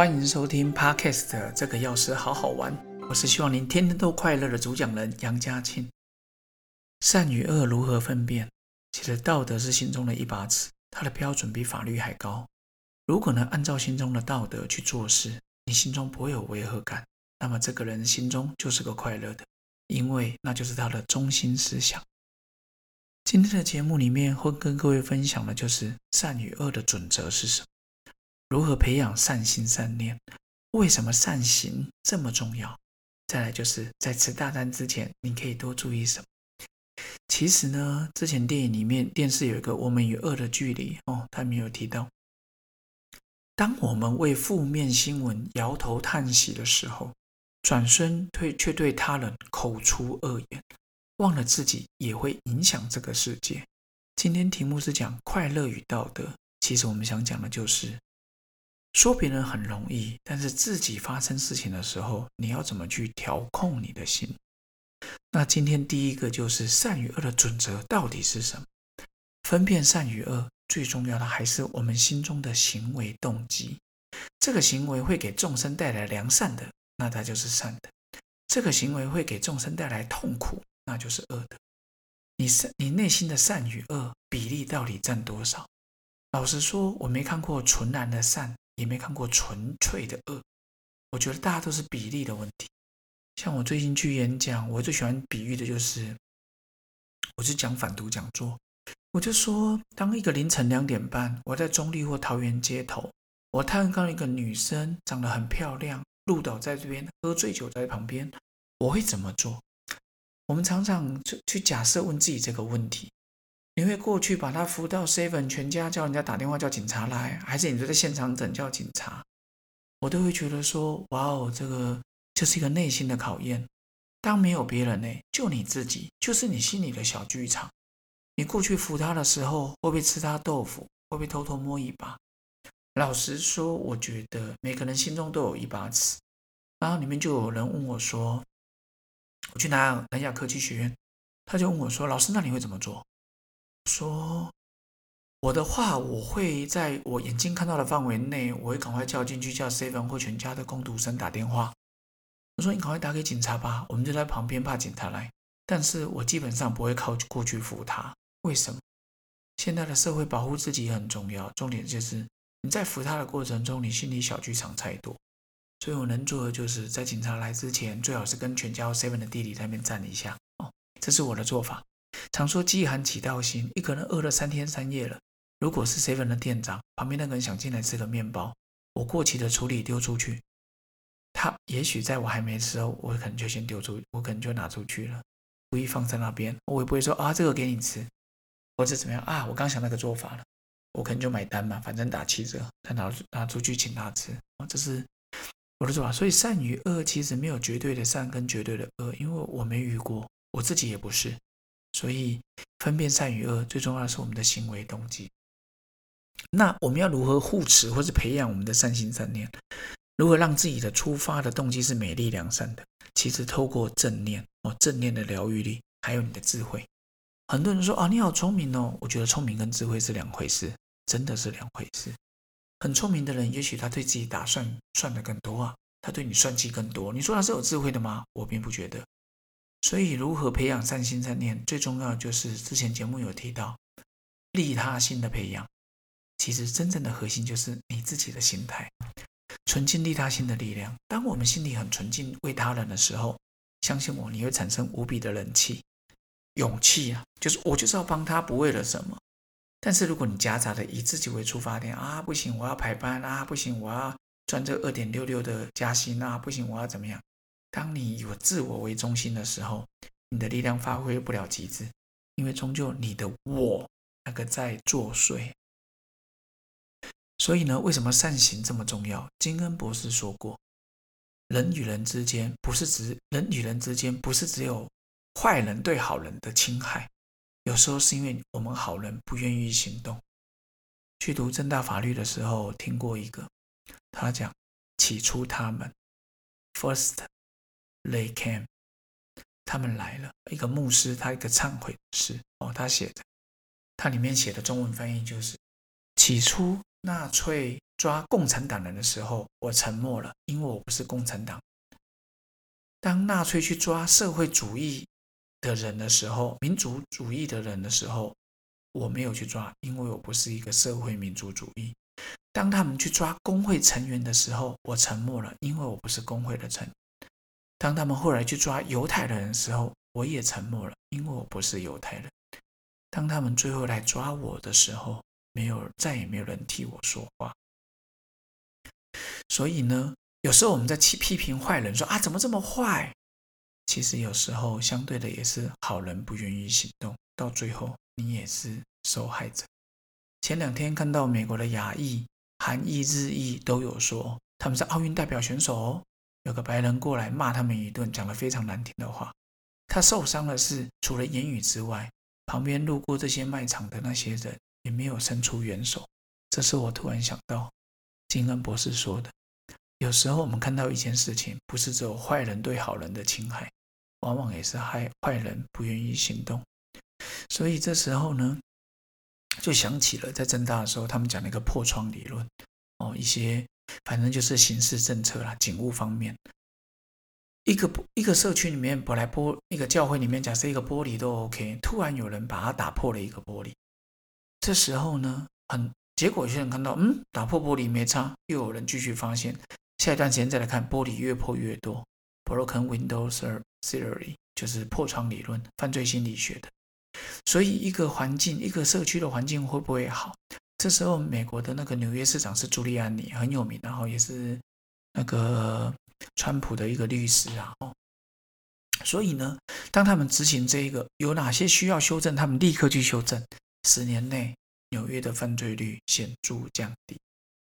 欢迎收听 Podcast 这个钥匙好好玩。我是希望您天天都快乐的主讲人杨家庆。善与恶如何分辨？其实道德是心中的一把尺，它的标准比法律还高。如果能按照心中的道德去做事，你心中不会有违和感，那么这个人心中就是个快乐的，因为那就是他的中心思想。今天的节目里面会跟各位分享的就是善与恶的准则是什么。如何培养善心善念？为什么善行这么重要？再来就是在吃大餐之前，你可以多注意什么？其实呢，之前电影里面、电视有一个《我们与恶的距离》哦，他没有提到，当我们为负面新闻摇头叹息的时候，转身对却对他人口出恶言，忘了自己也会影响这个世界。今天题目是讲快乐与道德，其实我们想讲的就是。说别人很容易，但是自己发生事情的时候，你要怎么去调控你的心？那今天第一个就是善与恶的准则到底是什么？分辨善与恶最重要的还是我们心中的行为动机。这个行为会给众生带来良善的，那它就是善的；这个行为会给众生带来痛苦，那就是恶的。你善，你内心的善与恶比例到底占多少？老实说，我没看过纯然的善。也没看过纯粹的恶，我觉得大家都是比例的问题。像我最近去演讲，我最喜欢比喻的就是，我是讲反毒讲座，我就说，当一个凌晨两点半，我在中立或桃园街头，我看到一个女生长得很漂亮，路倒在这边，喝醉酒在旁边，我会怎么做？我们常常去去假设问自己这个问题。你会过去把他扶到 seven 全家叫人家打电话叫警察来，还是你就在现场等叫警察？我都会觉得说，哇哦，这个就是一个内心的考验。当没有别人呢，就你自己，就是你心里的小剧场。你过去扶他的时候，会不会吃他豆腐？会不会偷偷摸一把？老实说，我觉得每个人心中都有一把尺。然后里面就有人问我说，我去南南亚科技学院，他就问我说，老师，那你会怎么做？说我的话，我会在我眼睛看到的范围内，我会赶快叫进去，叫 seven 或全家的工读生打电话。我说你赶快打给警察吧，我们就在旁边怕警察来。但是我基本上不会靠过去扶他。为什么？现在的社会保护自己很重要，重点就是你在扶他的过程中，你心里小剧场太多。所以我能做的就是在警察来之前，最好是跟全家 seven 的弟弟在那边站一下。哦，这是我的做法。常说饥寒起盗心，一个人饿了三天三夜了。如果是 seven 的店长，旁边那个人想进来吃个面包，我过期的处理丢出去。他也许在我还没吃哦，我可能就先丢出，我可能就拿出去了，故意放在那边。我也不会说啊，这个给你吃，或者怎么样啊。我刚想那个做法了，我可能就买单嘛，反正打七折，他拿拿出去请他吃，这是我的做法。所以善与恶其实没有绝对的善跟绝对的恶，因为我没遇过，我自己也不是。所以，分辨善与恶最重要的是我们的行为动机。那我们要如何护持或是培养我们的善心善念？如何让自己的出发的动机是美丽良善的？其实透过正念哦，正念的疗愈力，还有你的智慧。很多人说啊，你好聪明哦。我觉得聪明跟智慧是两回事，真的是两回事。很聪明的人，也许他对自己打算算的更多啊，他对你算计更多。你说他是有智慧的吗？我并不觉得。所以，如何培养善心善念，最重要就是之前节目有提到利他心的培养。其实，真正的核心就是你自己的心态，纯净利他心的力量。当我们心里很纯净，为他人的时候，相信我，你会产生无比的人气、勇气啊！就是我就是要帮他，不为了什么。但是，如果你夹杂的以自己为出发点啊，不行，我要排班啊，不行，我要赚这二点六六的加薪啊，不行，我要怎么样？当你以自我为中心的时候，你的力量发挥不了极致，因为终究你的我那个在作祟。所以呢，为什么善行这么重要？金恩博士说过，人与人之间不是只人与人之间不是只有坏人对好人的侵害，有时候是因为我们好人不愿意行动。去读正大法律的时候，听过一个，他讲起初他们 first。They came，他们来了。一个牧师，他一个忏悔诗哦，他写的，他里面写的中文翻译就是：起初纳粹抓共产党人的时候，我沉默了，因为我不是共产党。当纳粹去抓社会主义的人的时候，民族主义的人的时候，我没有去抓，因为我不是一个社会民族主义。当他们去抓工会成员的时候，我沉默了，因为我不是工会的成员。当他们后来去抓犹太人的时候，我也沉默了，因为我不是犹太人。当他们最后来抓我的时候，没有再也没有人替我说话。所以呢，有时候我们在批批评坏人，说啊怎么这么坏？其实有时候相对的也是好人不愿意行动，到最后你也是受害者。前两天看到美国的亚裔、韩裔、日裔都有说他们是奥运代表选手哦。有个白人过来骂他们一顿，讲了非常难听的话。他受伤的是除了言语之外，旁边路过这些卖场的那些人也没有伸出援手。这是我突然想到金恩博士说的：有时候我们看到一件事情，不是只有坏人对好人的侵害，往往也是害坏人不愿意行动。所以这时候呢，就想起了在正大的时候，他们讲那个破窗理论哦，一些。反正就是刑事政策啦，警务方面，一个一个社区里面本来玻一个教会里面，假设一个玻璃都 OK，突然有人把它打破了一个玻璃，这时候呢，很结果有些人看到，嗯，打破玻璃没差，又有人继续发现，下一段时间再来看，玻璃越破越多，broken windows theory 就是破窗理论，犯罪心理学的，所以一个环境，一个社区的环境会不会好？这时候，美国的那个纽约市长是朱利安尼，很有名，然后也是那个川普的一个律师啊。所以呢，当他们执行这一个有哪些需要修正，他们立刻去修正。十年内，纽约的犯罪率显著降低。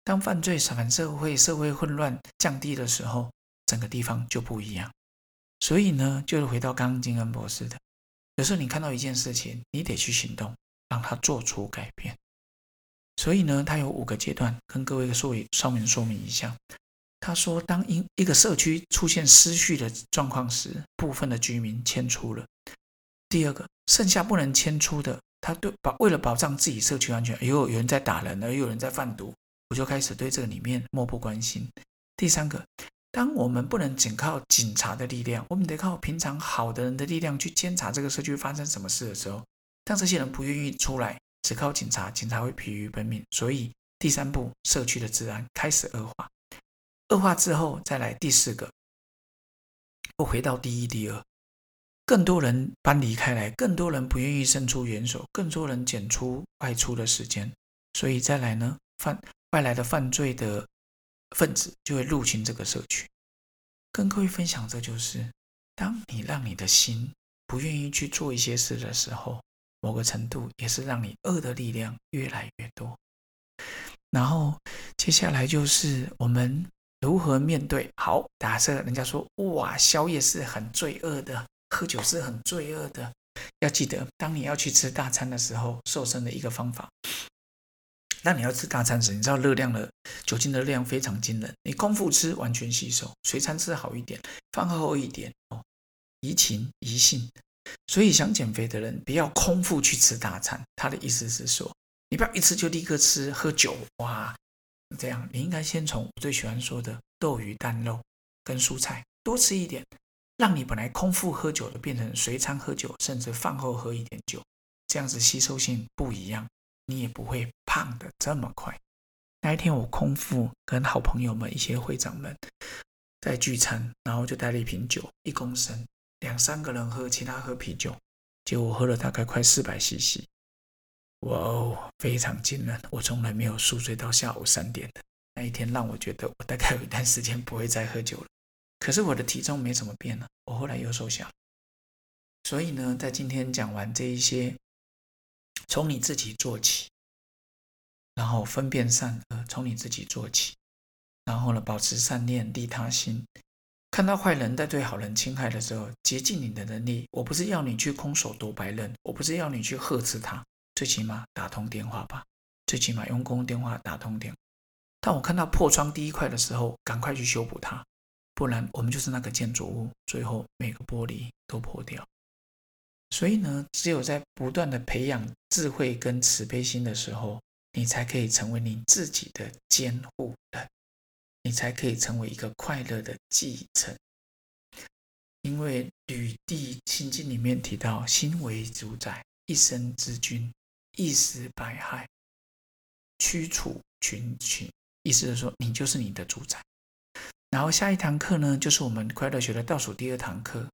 当犯罪反社会、社会混乱降低的时候，整个地方就不一样。所以呢，就是回到刚刚金恩博士的，有时候你看到一件事情，你得去行动，让他做出改变。所以呢，它有五个阶段，跟各位说稍微说明一下。他说，当一一个社区出现失序的状况时，部分的居民迁出了。第二个，剩下不能迁出的，他对保为了保障自己社区安全，有有人在打人，而有人在贩毒，我就开始对这个里面漠不关心。第三个，当我们不能仅靠警察的力量，我们得靠平常好的人的力量去监察这个社区发生什么事的时候，当这些人不愿意出来。只靠警察，警察会疲于奔命。所以第三步，社区的治安开始恶化。恶化之后，再来第四个，又回到第一、第二，更多人搬离开来，更多人不愿意伸出援手，更多人减出外出的时间。所以再来呢，犯外来的犯罪的分子就会入侵这个社区。跟各位分享，这就是当你让你的心不愿意去做一些事的时候。某个程度也是让你恶的力量越来越多，然后接下来就是我们如何面对。好，假设人家说哇，宵夜是很罪恶的，喝酒是很罪恶的，要记得，当你要去吃大餐的时候，瘦身的一个方法。那你要吃大餐时，你知道热量的酒精的量非常惊人，你空腹吃完全吸收，随餐吃好一点，饭后一点哦，怡情怡性。所以想减肥的人不要空腹去吃大餐。他的意思是说，你不要一吃就立刻吃喝酒哇，这样你应该先从我最喜欢说的豆鱼蛋肉跟蔬菜多吃一点，让你本来空腹喝酒的变成随餐喝酒，甚至饭后喝一点酒，这样子吸收性不一样，你也不会胖的这么快。那一天我空腹跟好朋友们一些会长们在聚餐，然后就带了一瓶酒，一公升。两三个人喝，其他喝啤酒，结果我喝了大概快四百 CC，哇哦，非常惊人！我从来没有宿醉到下午三点的那一天，让我觉得我大概有一段时间不会再喝酒了。可是我的体重没怎么变呢，我后来又瘦下。所以呢，在今天讲完这一些，从你自己做起，然后分辨善恶，从你自己做起，然后呢，保持善念，利他心。看到坏人在对好人侵害的时候，竭尽你的能力。我不是要你去空手夺白刃，我不是要你去呵斥他，最起码打通电话吧，最起码用公共电话打通电话。当我看到破窗第一块的时候，赶快去修补它，不然我们就是那个建筑物，最后每个玻璃都破掉。所以呢，只有在不断的培养智慧跟慈悲心的时候，你才可以成为你自己的监护人，你才可以成为一个快乐的继承。因为《吕地心经》里面提到，心为主宰，一生之君，一时百害，驱除群群。意思是说，你就是你的主宰。然后下一堂课呢，就是我们快乐学的倒数第二堂课，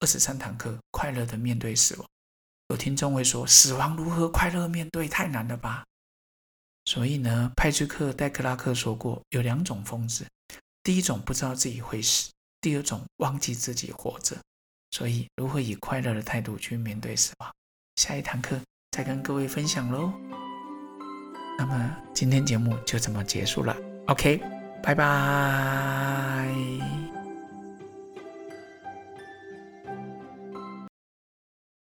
二十三堂课，快乐的面对死亡。有听众会说，死亡如何快乐面对？太难了吧？所以呢，派崔克戴克拉克说过，有两种疯子：第一种不知道自己会死，第二种忘记自己活着。所以，如何以快乐的态度去面对死亡？下一堂课再跟各位分享喽。那么今天节目就这么结束了，OK，拜拜。